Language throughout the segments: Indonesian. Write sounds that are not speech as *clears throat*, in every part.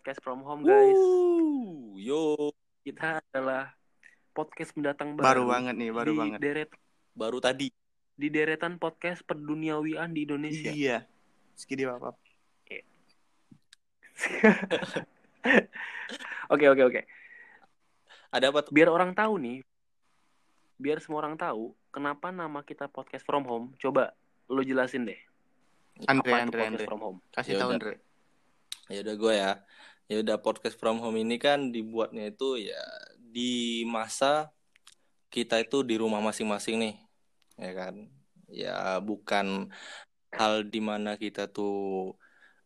podcast from home guys. Wuh, yo, Kita adalah podcast pendatang Baru baru. banget nih, baru di banget. Deret baru tadi. di deretan podcast perduniawian di Indonesia. Iya. Skidi apa? *laughs* Oke oke oke. Ada apa tuh? Biar orang tahu nih. Biar semua orang tahu kenapa nama kita podcast from home. Coba lu jelasin deh. Andre, apa itu Andre, podcast Andre. from home? Kasih Ya tahu. Andre. Ya udah gue ya. Ya udah podcast from home ini kan dibuatnya itu ya di masa kita itu di rumah masing-masing nih. Ya kan? Ya bukan hal di mana kita tuh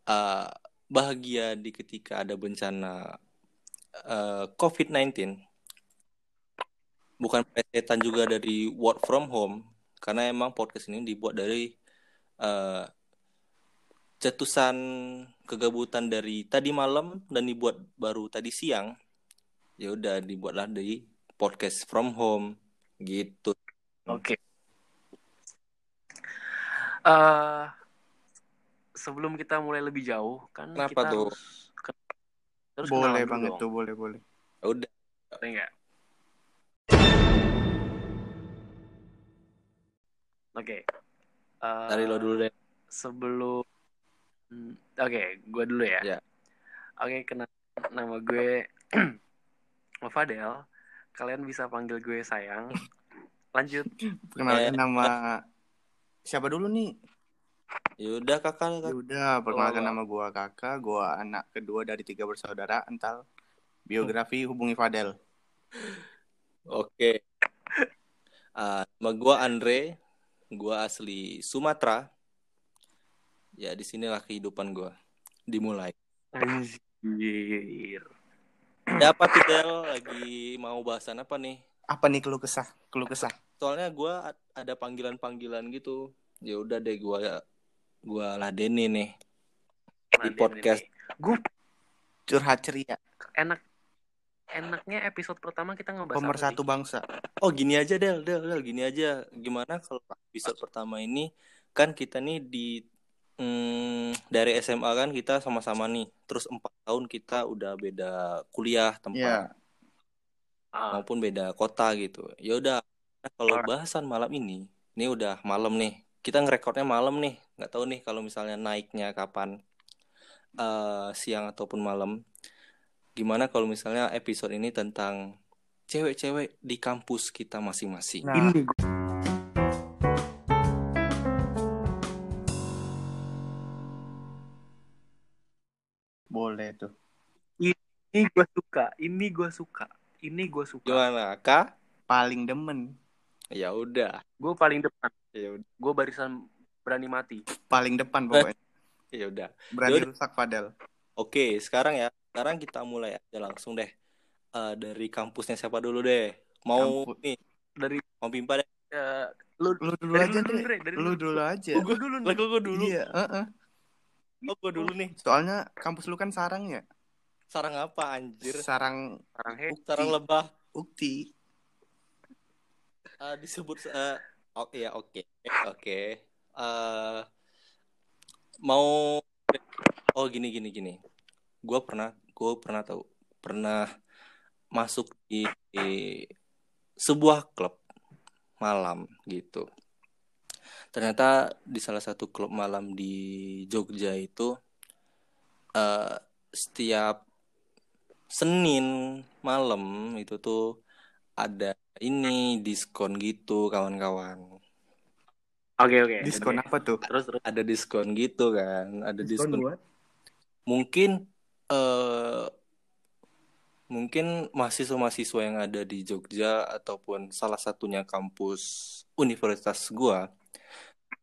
uh, bahagia di ketika ada bencana uh, COVID-19. Bukan plesetan juga dari work from home karena emang podcast ini dibuat dari uh, cetusan kegabutan dari tadi malam dan dibuat baru tadi siang ya udah dibuatlah dari podcast from home gitu Oke. Eh, sebelum kita mulai lebih jauh kan Kenapa kita tuh? harus ke- harus Boleh banget dong. tuh, boleh, boleh. ya udah Boleh nggak? Oke. Eh, dari lo dulu deh Sebelum Oke, gue dulu ya. Ya. Oke, kenal nama gue *clears throat* Fadel. Kalian bisa panggil gue sayang. Lanjut. Perkenalkan Eh, nama siapa dulu nih? ya udah kakak Ya kakak. udah, perkenalkan wah. nama gua Kakak, gua anak kedua dari tiga bersaudara, ental. Biografi hubungi Fadel. oke Ah, nama gua Andre gua asli Sumatera ya di sinilah kehidupan gua. Dimulai. Anjir. ya apa tuh Del? Lagi mau bahasan apa nih? Apa nih keluh kesah? Keluh kesah. soalnya gua a- ada panggilan-panggilan gitu. Ya udah deh gua gua ladenin nih. Di podcast. Gue Curhat ceria, enak enaknya episode pertama kita ngebahas pemersatu bangsa. oh gini aja Del. Del Del gini aja. Gimana kalau episode pertama ini? Kan kita nih di mm, dari SMA kan kita sama-sama nih terus empat tahun kita udah beda kuliah tempat Iya. Ah, maupun beda kota gitu. Ya udah, nah, kalau Alright. bahasan malam ini, ini udah malam nih. Kita ngerekornya malam nih. Nggak tahu nih kalau misalnya naiknya kapan, eh siang ataupun malam. Gimana kalau misalnya episode ini tentang cewek-cewek di kampus kita masing-masing. Nah, ini boleh tuh. ini gue suka, ini gue suka, ini gue suka. Gimana, Kak? Paling demen, Ya udah. Gue paling depan, Ya udah. gue barisan berani mati. paling depan pokoknya. *laughs* Ya udah. Berani Yaudah. rusak Fadel. Oke, sekarang ya. Sekarang kita mulai aja langsung deh. Eh, dari kampusnya siapa dulu deh? Mau Kampus. nih, Dari mau pimpa deh. eh, lu Lu dulu Dari aja, dari Lu lu. dulu aja. Gue dulu nih. Lah, kok gue dulu. Iya, heeh. Oh, gue dulu nih. Soalnya kampus lu kan sarang ya? Sarang apa anjir? Sarang Sarang he. ukti. Sarang lebah. ukti. Eh, disebut eh oh iya oke. Oke. Eh mau Oh, gini gini gini. Gue pernah gue pernah tahu pernah masuk di, di sebuah klub malam gitu. Ternyata di salah satu klub malam di Jogja itu eh setiap Senin malam itu tuh ada ini diskon gitu kawan-kawan. Oke oke. Diskon oke. apa tuh? Terus terus. Ada diskon gitu kan, ada diskon. buat? Mungkin eh mungkin mahasiswa-mahasiswa yang ada di Jogja ataupun salah satunya kampus universitas gua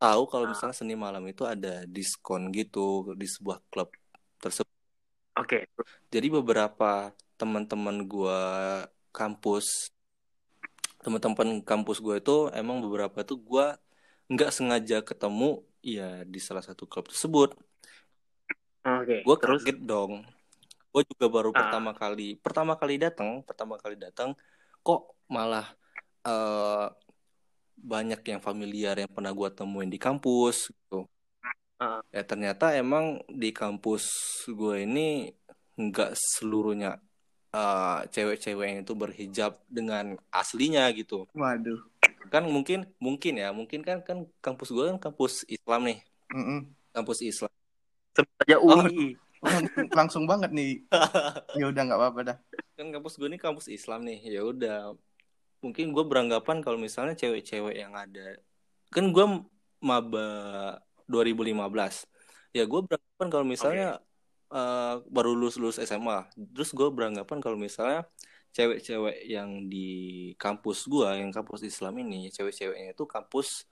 tahu kalau misalnya Senin malam itu ada diskon gitu di sebuah klub tersebut. Oke. Jadi beberapa teman-teman gua kampus, teman-teman kampus gua itu emang beberapa tuh gua nggak sengaja ketemu ya di salah satu klub tersebut. Oke. Gue terus kaget dong. Gue juga baru Ah. pertama kali, pertama kali datang, pertama kali datang, kok malah eh banyak yang familiar yang pernah gue temuin di kampus gitu. Ah. Ya ternyata emang di kampus gue ini nggak seluruhnya eh, cewek-cewek itu berhijab dengan aslinya gitu. Waduh. Kan mungkin mungkin ya, mungkin kan kan kampus gue kan kampus Islam nih, Mm-mm. kampus Islam. Saja UI. Lang- *laughs* Langsung banget nih. *laughs* Ya udah nggak apa-apa dah. kan kampus gue ini kampus Islam nih ya udah mungkin gue beranggapan kalau misalnya cewek-cewek yang ada kan gue maba 2015 ya gue beranggapan kalau misalnya eh, baru lulus lulus SMA terus gue beranggapan kalau misalnya cewek-cewek yang di kampus gue yang kampus Islam ini cewek-ceweknya itu kampus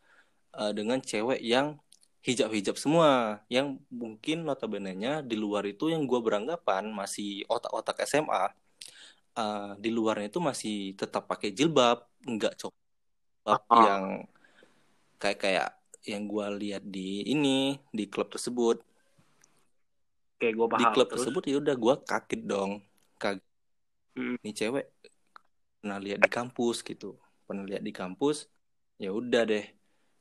eh, dengan cewek yang hijab-hijab semua yang mungkin notabene-nya di luar itu yang gue beranggapan masih otak-otak SMA eh, di luarnya itu masih tetap pakai jilbab nggak coklat Ah. yang kayak kayak yang gue lihat di ini di klub tersebut. Oke, gue paham. di klub Terus, tersebut ya udah gue kaget dong. Kaget. Hmm. nih cewek pernah lihat di kampus gitu. Pernah lihat di kampus ya udah deh.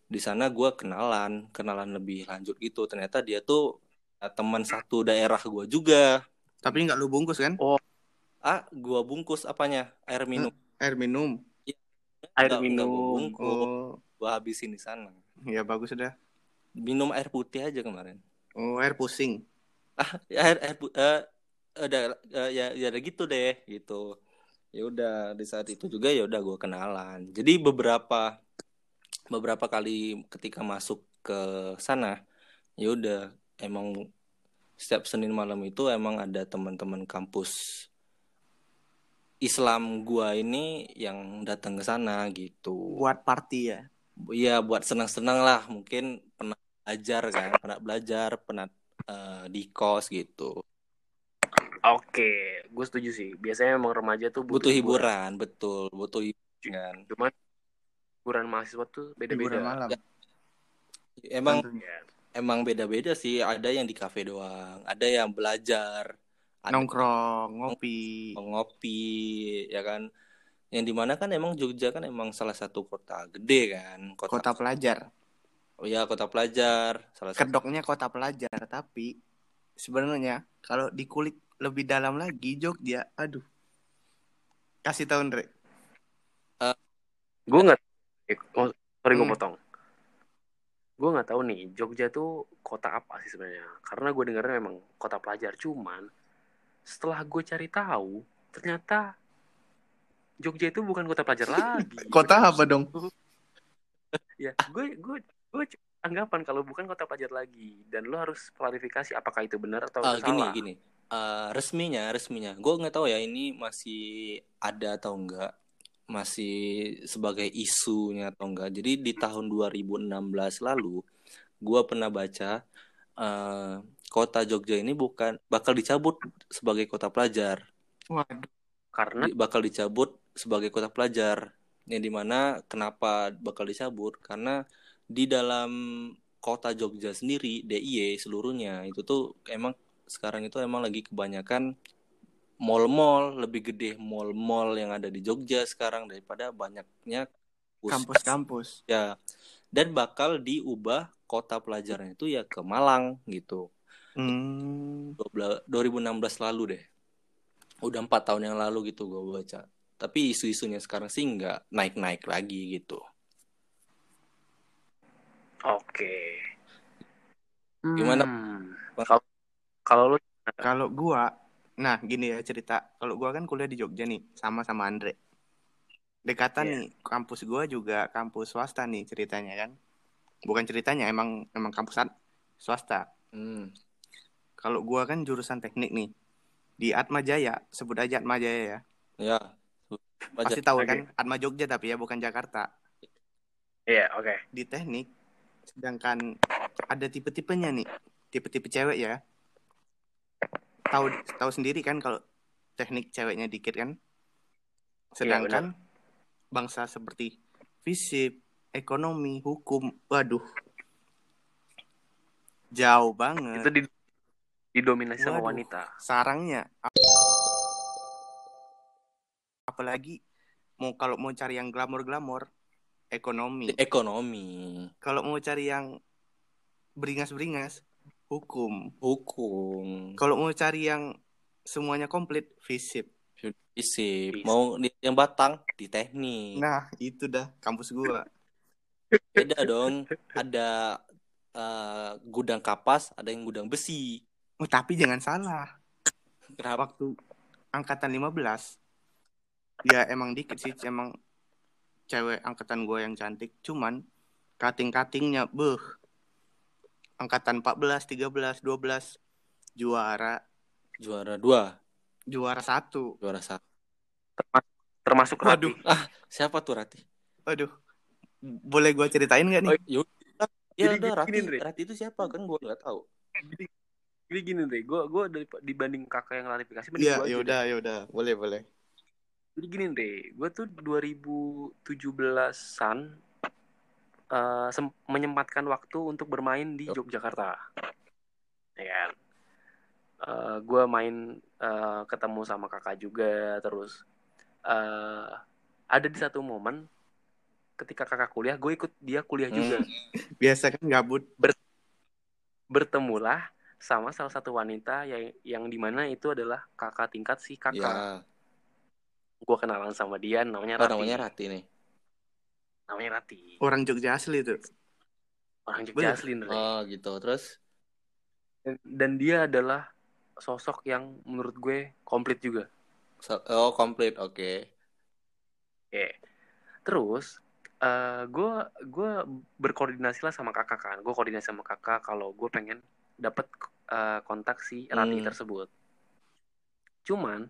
Di sana gue kenalan kenalan lebih lanjut gitu. Ternyata dia tuh eh, teman satu daerah gue juga. Tapi nggak lu bungkus kan? Ah gue bungkus apanya? Air minum. Air minum. air Nggak- nggak gua minum. bungkus. Oh, gue habisin di sana. Ya bagus dah. minum air putih aja kemarin. Oh, air pusing. *laughs* ya, air air eh, ada eh, ya ya ada gitu deh gitu. Ya udah di saat itu juga ya udah gue kenalan. Jadi beberapa beberapa kali ketika masuk ke sana ya udah emang setiap Senin malam itu emang ada teman-teman kampus Islam gua ini yang datang ke sana gitu Buat party ya. Iya buat senang-senang lah mungkin pernah belajar kan pernah belajar pernah eh, di kos gitu Oke, gue setuju sih. Biasanya emang remaja tuh butuh hiburan betul butuh hiburan Cuman hiburan mahasiswa tuh beda-beda. Hiburan malam. Ya. emang Tentunya. Ya. emang beda-beda sih ada yang di kafe doang ada yang belajar ada Nongkrong, ngopi. ngopi ya kan yang di mana kan emang Jogja kan emang salah satu kota gede kan kota, Kota pelajar. oh ya kota pelajar salah satu Kedoknya kota pelajar, tapi sebenarnya kalau dikulik lebih dalam lagi Jogja, aduh. Kasih tahu Andre. Gue nggak, oh, sorry gue Hmm. potong. Gue nggak tahu nih Jogja tuh kota apa sih sebenarnya. Karena gue dengarnya memang kota pelajar. Cuman setelah gue cari tahu, ternyata Jogja itu bukan kota pelajar lagi. *laughs* Kota apa dong? *laughs* ya, gue gue gue anggapan kalau bukan kota pelajar lagi. Dan lo harus klarifikasi apakah itu benar atau Ah, gini salah. gini Eh, resminya resminya gue nggak tahu ya ini masih ada atau enggak masih sebagai isunya atau enggak jadi di tahun 2016 lalu gue pernah baca eh, kota Jogja ini bukan bakal dicabut sebagai kota pelajar Waduh. Karena bakal dicabut sebagai kota pelajar yang di mana kenapa bakal dicabut karena di dalam kota Jogja sendiri DIY seluruhnya itu tuh emang sekarang itu emang lagi kebanyakan mall-mall lebih gede mall-mall yang ada di Jogja sekarang daripada banyaknya kampus. Kampus-kampus. ya dan bakal diubah kota pelajaran itu ya ke Malang gitu Hmm. 12 2016 lalu deh. Udah empat tahun yang lalu gitu gue baca. Tapi isu-isunya sekarang sih nggak naik-naik lagi gitu. oke. Gimana? Hmm. Kalau kalau lo Kalau gua, nah gini ya cerita. Kalau gua kan kuliah di Jogja nih, sama sama Andre. Dekatan Iya. nih, kampus gua juga kampus swasta nih ceritanya kan. Bukan ceritanya, emang emang kampusan swasta. Hmm. Kalau gua kan jurusan teknik nih. Di Atma Jaya, sebut aja Atma Jaya ya. Ya. Baca. Pasti tahu kan, Atma Jogja tapi ya bukan Jakarta. Iya, oke. Di teknik, sedangkan ada tipe-tipenya nih, tipe-tipe cewek ya. Tahu tahu sendiri kan kalau teknik ceweknya dikit kan. Sedangkan bangsa seperti fisik, ekonomi, hukum, waduh, jauh banget. Itu di didominasi sama wanita. sarangnya apalagi mau kalau mau cari yang glamor-glamor ekonomi. ekonomi Kalau mau cari yang beringas-beringas, hukum. hukum Kalau mau cari yang semuanya komplit, fisip. isi Fisip. mau di yang batang di teknik Nah, itu dah kampus gua. Beda dong ada eh, gudang kapas ada yang gudang besi Oh, tapi jangan salah. kenapa Waktu angkatan 15, ya emang dikit sih, emang cewek angkatan gua yang cantik. Cuman kating-katingnya, beuh. Angkatan 14, 13, 12, juara, juara dua juara satu. juara satu termasuk Waduh. Rati. siapa tuh Rati Aduh, boleh gua ceritain nggak nih? Oh, Yaudah, ya Jadi udah Rati gini, Dre. Rati itu siapa kan gue nggak tahu Jadi, jadi gini deh, gue gue dibanding kakak yang klarifikasi, mending Iya, gua aja ya deh. udah, ya udah, boleh, boleh. Jadi gini deh, gue tuh 2017-an eh, sem- menyempatkan waktu untuk bermain di Yogyakarta. Ya kan? gue main eh, ketemu sama kakak juga, terus eh, ada di satu momen ketika kakak kuliah, gue ikut dia kuliah juga. Hmm. Biasa kan gabut. Bertemulah sama salah satu wanita yang yang di mana itu adalah kakak tingkat si kakak. ya Gue kenalan sama dia, namanya oh, Rati. namanya Rati nih Namanya Rati. Orang Jogja asli tuh. Orang Bener. Jogja asli Ndre. oh gitu terus Dan- dan dia adalah sosok yang menurut gue komplit juga. so- oh komplit oke Oke. Terus eh gue gue berkoordinasi lah sama kakak kan. Gue koordinasi sama kakak kalau gue pengen dapat eh, kontak si Rati Hmm. tersebut. Cuman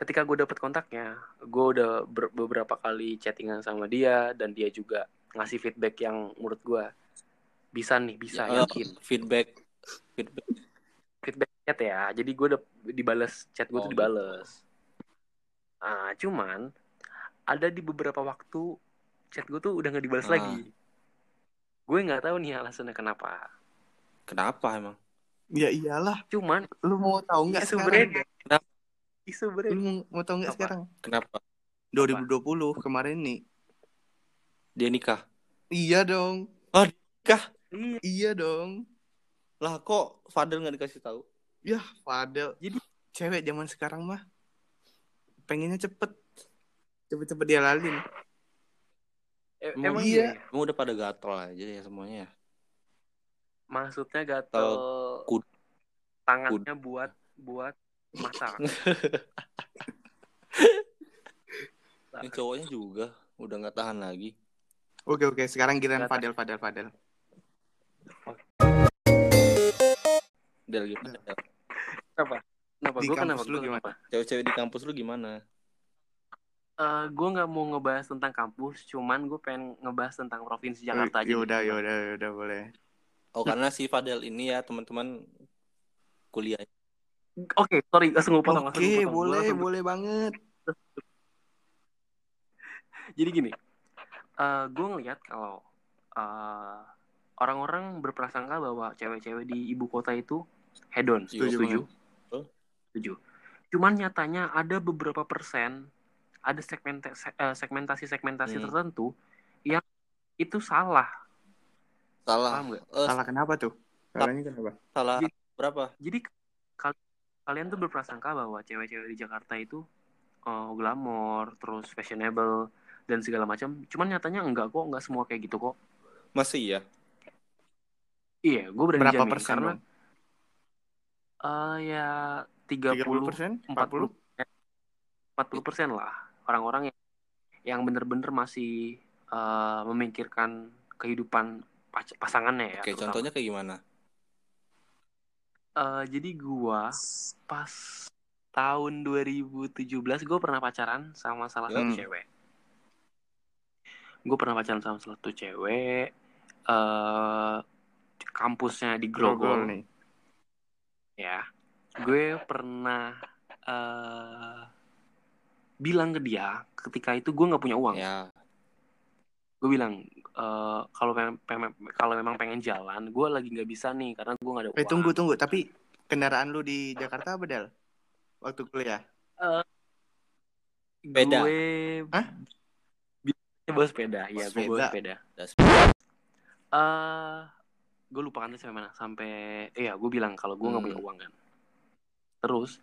ketika gue dapet kontaknya, gue udah ber- beberapa kali chattingan sama dia dan dia juga ngasih feedback yang menurut gue bisa nih bisa Ya, yakin feedback feedback feedback chat ya. Jadi gue udah dibales chat gue Oh, tuh dibales. Ah, cuman ada di beberapa waktu chat gue tuh udah nggak dibales Ah. lagi. Gue nggak tahu nih alasannya kenapa. kenapa emang Ya iyalah. Cuman Lu mau tahu nggak isu sekarang? beredar. Kenapa? Isu Lu beredar. mau, mau tahu nggak sekarang? kenapa 2020 kemarin nih. dia nikah Iya dong. nikah Iya. Iya dong. lah kok Fadel nggak dikasih tahu Ya, Fadel. Jadi- cewek zaman sekarang mah pengennya cepet. Cepet-cepet dia lalin. E- Emang emang iya. iya. Emang udah pada gatel aja ya semuanya ya? Maksudnya gatel kud- tangannya buat buat masak. *laughs* Ini cowoknya juga udah nggak tahan lagi. Oke, oke. Sekarang giliran Nggak Fadel, Fadel, Fadel. Del gimana? Del? Kenapa? Kenapa? Di Gue kampus kenapa? lu Gua gimana? kenapa? Cewek-cewek di kampus lu gimana? Eh, gue nggak mau ngebahas tentang kampus, cuman gue pengen ngebahas tentang provinsi Jakarta aja. Ya udah, ya udah, ya udah boleh. Oh karena si Fadel ini ya teman-teman kuliah. Oke, sorry, langsung gue potong. Oke. Gua boleh, langsung- boleh banget. Jadi gini, eh gue ngeliat kalau eh, orang-orang berprasangka bahwa cewek-cewek di ibu kota itu hedon. Setuju Setuju? Setuju. Cuman nyatanya ada beberapa persen, ada segmenta- eh, segmentasi-segmentasi Hmm. tertentu yang itu salah. Salah. Paham? Eh, Salah kenapa tuh? Salahnya kenapa? salah Jadi- berapa? Jadi kal- kalian tuh berprasangka bahwa cewek-cewek di Jakarta itu eh, glamor, terus fashionable dan segala macam. Cuman nyatanya enggak kok, enggak semua kayak gitu kok. Masih ya? Iya, gue berani Berapa jamin persen karena eh ya 30 30 persen? 40 40 persen lah orang-orang yang yang bener-bener masih eh, memikirkan kehidupan pasangannya ya. Oke, terutama. contohnya kayak gimana? Eh, jadi gua pas tahun 2017 gue pernah pacaran sama salah satu Hmm. cewek. Gue pernah pacaran sama salah satu cewek. eh kampusnya di Grogol Grogol, nih. ya. Gue pernah eh bilang ke dia ketika itu gue nggak punya uang. Ya, Gue bilang eh, kalau memang pengen jalan, gue lagi nggak bisa nih karena gue nggak ada uang. Eh tunggu tunggu, tapi kendaraan lu di Jakarta apa Del? Waktu kuliah? Beda. Gue Hah? bawa sepeda ya gue bawa Sepeda. Das- eh gue lupa kan sampai mana sampai iya gue bilang kalau gue nggak Hmm. punya uang kan terus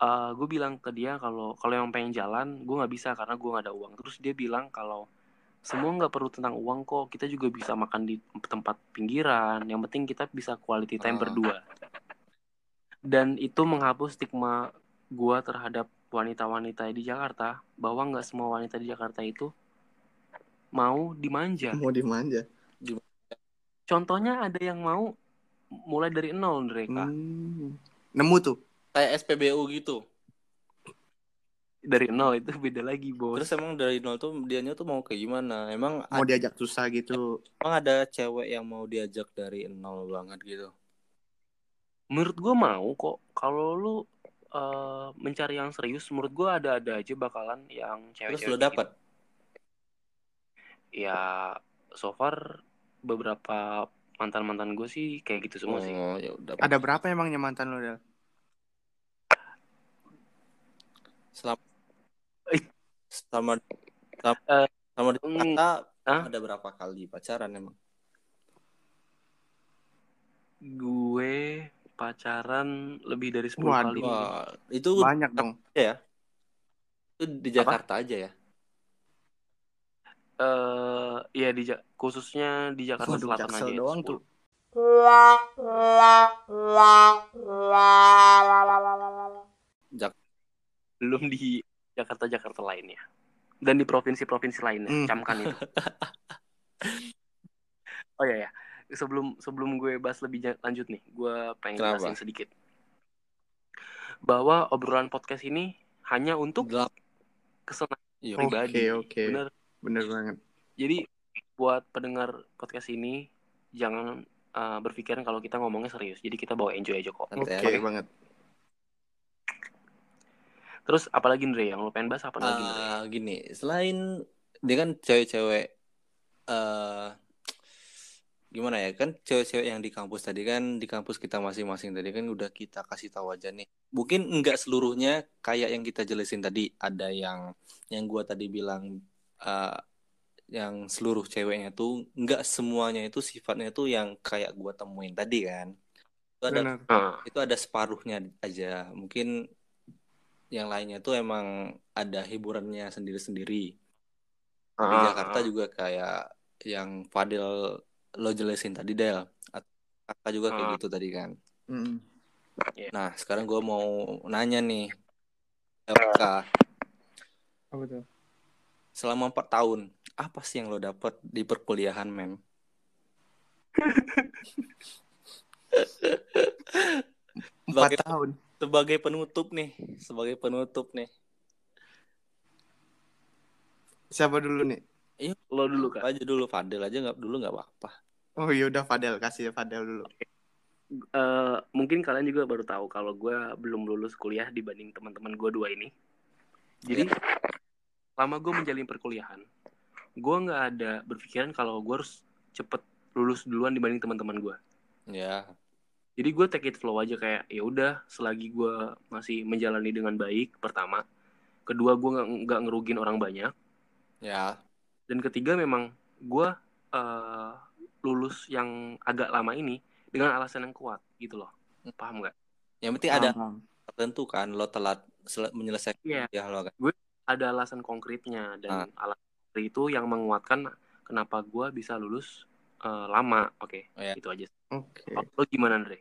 eh gue bilang ke dia kalau kalau yang pengen jalan gue nggak bisa karena gue nggak ada uang terus dia bilang kalau semua nggak perlu tentang uang kok kita juga bisa makan di tempat pinggiran yang penting kita bisa quality time Ah. berdua dan itu menghapus stigma gue terhadap wanita-wanita di Jakarta bahwa nggak semua wanita di Jakarta itu mau dimanja Mau dimanja. Contohnya ada yang mau mulai dari nol mereka. Hmm. Nemu tuh. Kayak SPBU gitu. Dari nol itu beda lagi, Bos. Terus emang dari nol tuh dianya tuh mau kayak gimana? Emang Mau ada, diajak susah gitu. emang ada cewek yang mau diajak dari nol banget gitu. Menurut gue mau kok. Kalau lu eh, mencari yang serius, menurut gue ada-ada aja bakalan yang Terus cewek-cewek. lo dapet? gitu. Ya, so far beberapa mantan-mantan gue sih kayak gitu semua sih. Oh, ya udah. Ada berapa emangnya mantan lo, Del? Selama selama selama, Eh, selama di mm, Jakarta Hah? ada berapa kali pacaran emang? Gue pacaran lebih dari 10 Waduh. kali. Wah, itu Banyak dong. itu di Jakarta aja ya. Eh, ya di Ja- khususnya di Jakarta Waduh, Selatan Jaksel aja. doang 10. tuh. Jak belum di Jakarta-Jakarta lainnya dan di provinsi-provinsi lainnya Hmm. camkan itu *laughs* oh ya ya sebelum sebelum gue bahas lebih lanjut nih gue pengen Kenapa? jelasin sedikit bahwa obrolan podcast ini hanya untuk gelap. kesenangan Iya. Oke, pribadi oke. bener Bener banget. jadi buat pendengar podcast ini jangan uh, berpikiran kalau kita ngomongnya serius jadi kita bawa enjoy aja kok Oke Santai aja. banget. Terus apalagi Andre yang lo pengen bahas apa lagi Andre Ah, gini, selain dia kan cewek-cewek eh gimana ya kan cewek-cewek yang di kampus tadi kan di kampus kita masing-masing tadi kan udah kita kasih tahu aja nih. Mungkin enggak seluruhnya kayak yang kita jelasin tadi ada yang yang gua tadi bilang eh, yang seluruh ceweknya tuh enggak semuanya itu sifatnya tuh yang kayak gua temuin tadi kan. Itu ada. Ah, itu ada separuhnya aja. Mungkin yang lainnya tuh emang ada hiburannya sendiri-sendiri. Di ah, Jakarta ah. juga kayak yang Fadil lo jelasin tadi Del. Kakak juga kayak Ah. gitu tadi kan. Mm. Nah, sekarang gue mau nanya nih. LK, Apa tuh? selama 4 tahun, apa sih yang lo dapet di perkuliahan, men? *laughs* Empat tahun. Sebagai penutup nih, sebagai penutup nih. Siapa dulu nih? Iya, lo dulu kan aja dulu Fadil aja nggak dulu nggak apa-apa. Oh yaudah Fadel kasih Fadel dulu. Eh, mungkin kalian juga baru tahu kalau gue belum lulus kuliah dibanding teman-teman gue dua ini. Jadi lama gue menjalin perkuliahan, gue nggak ada berpikiran kalau gue harus cepet lulus duluan dibanding teman-teman gue. Ya, Jadi gue take it flow aja kayak ya udah selagi gue masih menjalani dengan baik pertama, kedua gue nggak nggak ngerugin orang banyak, ya. dan ketiga memang gue eh, lulus yang agak lama ini dengan alasan yang kuat gitu loh, paham nggak? Yang penting ada Paham, tertentu kan lo telat menyelesaikan Iya. kuliah lo kan. ada alasan konkretnya dan alasan konkret itu yang menguatkan kenapa gue bisa lulus eh, lama oke Oh, ya. itu aja Oke. Kalau lo gimana Andre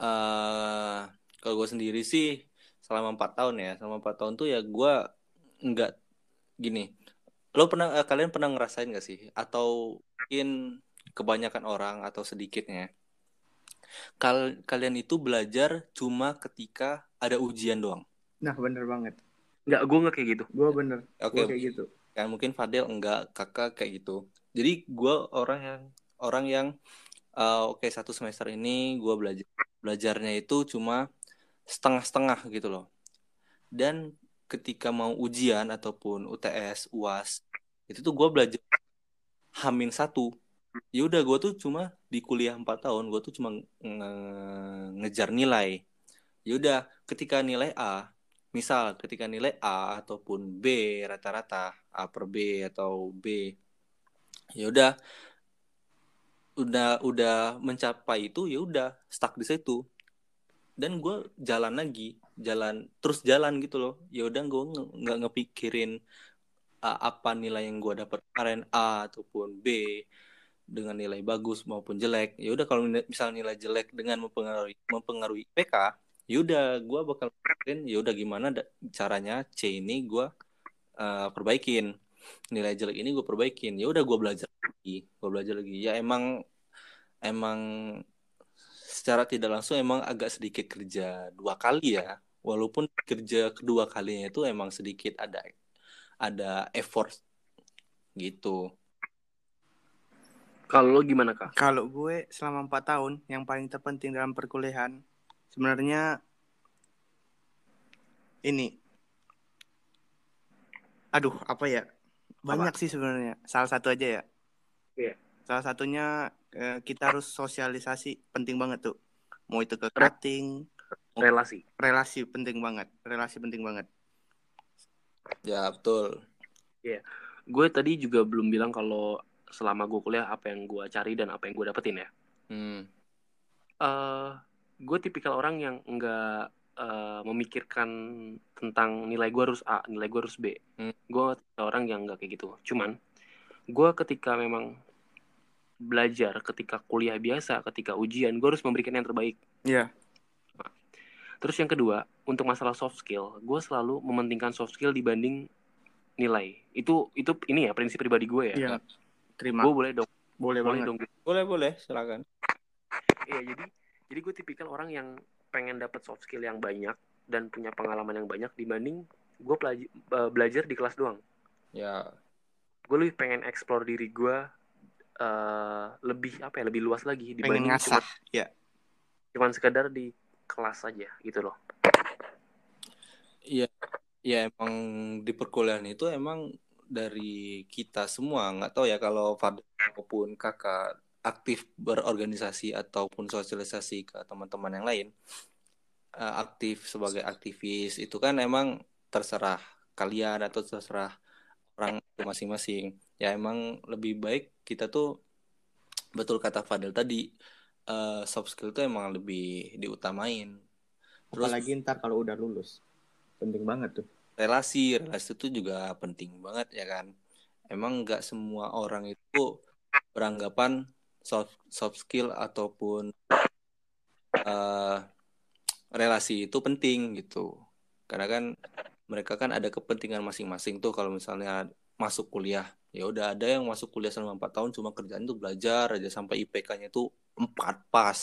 eh kalau gue sendiri sih selama empat tahun ya, selama empat tahun tuh ya gue nggak gini. Lo pernah eh, kalian pernah ngerasain gak sih? Atau mungkin kebanyakan orang atau sedikitnya kal kalian itu belajar cuma ketika ada ujian doang. Nah bener banget. nggak gue nggak kayak gitu Gue bener. Oke, Gue kayak gitu. kan mungkin Fadel enggak, kakak kayak gitu. Jadi gue orang yang orang yang eh, oke satu semester ini gue belajar belajarnya itu cuma setengah-setengah gitu loh. Dan ketika mau ujian ataupun UTS, UAS itu tuh gue belajar hamin satu. Ya udah gue tuh cuma di kuliah 4 tahun gue tuh cuma nge- ngejar nilai. Ya udah ketika nilai A misal ketika nilai A ataupun B rata-rata A per B atau B ya udah. Udah udah mencapai itu ya udah stuck di situ. Dan gue jalan lagi jalan terus jalan gitu loh. Ya udah gue nge- nggak ngepikirin uh, apa nilai yang gue dapat kemarin A ataupun B dengan nilai bagus maupun jelek. Ya udah kalau nilai- misal nilai jelek dengan mempengaruhi mempengaruhi PK ya udah gue bakal mikirin ya udah gimana caranya C ini gue uh, perbaikin nilai jelek ini gue perbaikin ya udah gue belajar lagi gue belajar lagi ya emang emang secara tidak langsung emang agak sedikit kerja dua kali ya walaupun kerja kedua kalinya itu emang sedikit ada ada effort gitu Kalau lo gimana kak? Kalau gue selama empat tahun yang paling terpenting dalam perkuliahan sebenarnya ini. Aduh, apa ya? Banyak sih sebenarnya. Salah satu aja ya. Iya. Salah satunya eh, kita harus sosialisasi penting banget tuh. Mau itu ke cutting, Relasi. relasi penting banget. Relasi penting banget. ya betul Gue tadi juga belum bilang kalau selama gue kuliah apa yang gue cari dan apa yang gue dapetin ya. hmm. eh gue tipikal orang yang nggak eh, memikirkan tentang nilai gue harus A, nilai gue harus B. Hmm. Gue orang yang nggak kayak gitu. Cuman gue ketika memang belajar, ketika kuliah biasa, ketika ujian, gue harus memberikan yang terbaik. Iya. Terus yang kedua, untuk masalah soft skill, gue selalu mementingkan soft skill dibanding nilai. Itu itu ini ya prinsip pribadi gue ya. Iya. Terima. Gue boleh dong, boleh boleh banget. dong. boleh boleh silakan Iya jadi jadi gue tipikal orang yang pengen dapat soft skill yang banyak dan punya pengalaman yang banyak dibanding gue belajar di kelas doang. ya Gue lebih pengen explore diri gue eh, lebih apa ya lebih luas lagi Pengen dibanding ngasah. cuma cuman sekedar di kelas aja gitu loh. ya emang di perkuliahan itu emang dari kita semua nggak tahu ya kalau Fadil maupun kakak aktif berorganisasi ataupun sosialisasi ke teman-teman yang lain eh, aktif sebagai aktivis itu kan emang terserah kalian atau terserah orang itu masing-masing ya emang lebih baik kita tuh betul kata Fadil tadi eh, soft skill itu emang lebih diutamain terus Apalagi ntar kalau udah lulus. Penting banget tuh. relasi relasi itu juga penting banget ya kan emang nggak semua orang itu beranggapan soft soft skill ataupun eh, relasi itu penting gitu. Karena kan mereka kan ada kepentingan masing-masing tuh kalau misalnya masuk kuliah. Ya udah ada yang masuk kuliah selama empat tahun cuma kerjaan tuh belajar aja sampai IPK-nya tuh empat pas.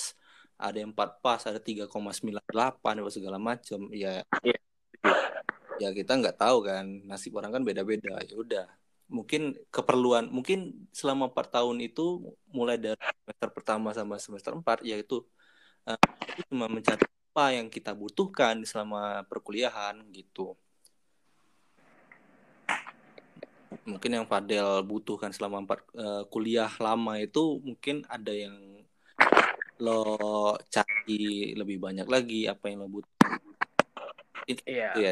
Ada yang empat pas ada 3,98 apa segala macam ya ya kita nggak tahu kan. Nasib orang kan beda-beda. Ya udah mungkin keperluan mungkin selama empat tahun itu mulai dari semester pertama sama semester empat yaitu itu cuma mencari apa yang kita butuhkan selama perkuliahan gitu. Mungkin yang Fadel butuhkan selama empat eh, kuliah lama itu mungkin ada yang lo cari lebih banyak lagi apa yang lo butuh. Itu Iya. ya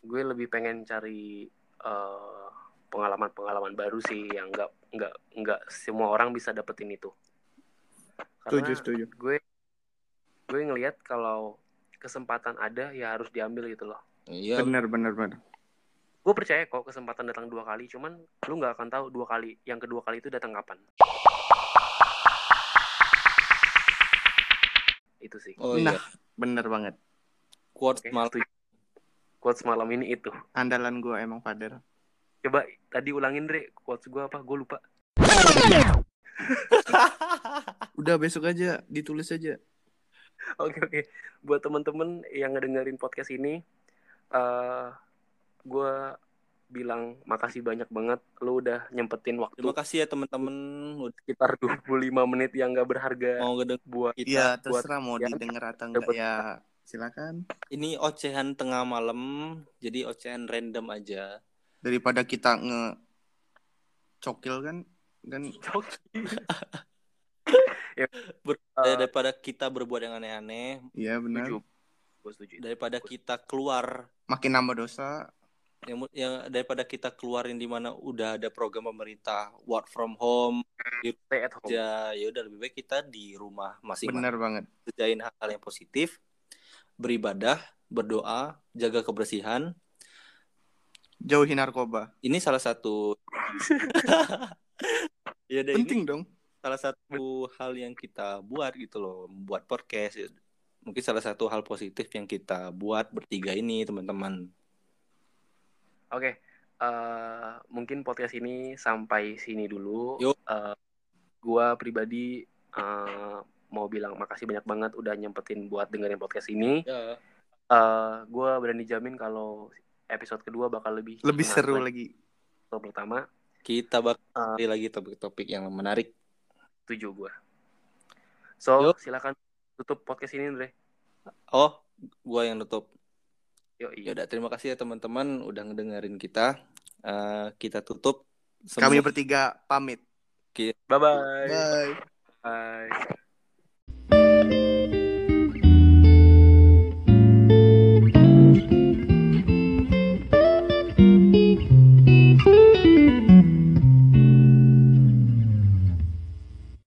Gue lebih pengen cari eh, pengalaman-pengalaman baru sih yang nggak nggak nggak semua orang bisa dapetin itu. Setuju, setuju. gue gue ngelihat kalau kesempatan ada ya harus diambil gitu loh. iya Bener, bener, bener. Gue percaya kok kesempatan datang dua kali, cuman lu nggak akan tahu dua kali, yang kedua kali itu datang kapan. Itu sih. oh Nah. iya Bener banget. quotes Oke, malam. Quotes malam ini itu. Andalan gue emang Fader. Coba tadi ulangin Dre, quotes gue apa? Gue lupa. *laughs* Udah besok aja ditulis aja. Oke oke. Buat temen-temen yang ngedengerin podcast ini, eh gue bilang makasih banyak banget. Lu udah nyempetin waktu terima kasih ya teman-teman udah sekitar 25 menit yang gak berharga mau ngedeng buat kita Iya, buat terserah mau ya. didengar atau enggak Dapet- ya. Silakan. ini ocehan tengah malam jadi ocehan random aja Daripada kita nge cokil kan kan *laughs* Ber- Eh, daripada kita berbuat yang aneh-aneh iya benar. Setuju. setuju itu. daripada kita keluar Makin nambah dosa. yang yang daripada kita keluarin di mana udah ada program pemerintah work from home stay at home ya ya udah lebih baik kita di rumah masing-masing Bener banget. kerjain hal-hal yang positif beribadah berdoa jaga kebersihan Jauhi narkoba. ini salah satu *laughs* ya deh, ini Penting dong. salah satu hal yang kita buat gitu loh membuat podcast mungkin salah satu hal positif yang kita buat bertiga ini teman-teman Oke, eh, mungkin podcast ini sampai sini dulu. Yuk. Eh, gua pribadi eh, mau bilang makasih banyak banget udah nyempetin buat dengerin podcast ini. ya Eh, gua berani jamin kalau episode kedua bakal lebih Lebih seru lagi. lagi. Episode pertama kita bakal cari lagi topik-topik yang menarik tujuh gua. So Yuk. silakan tutup podcast ini Andre. oh gua yang nutup Yo, ya udah terima kasih ya teman-teman udah ngedengerin kita Eh, kita tutup Kami Semua- bertiga pamit. Bye bye. Bye. Bye.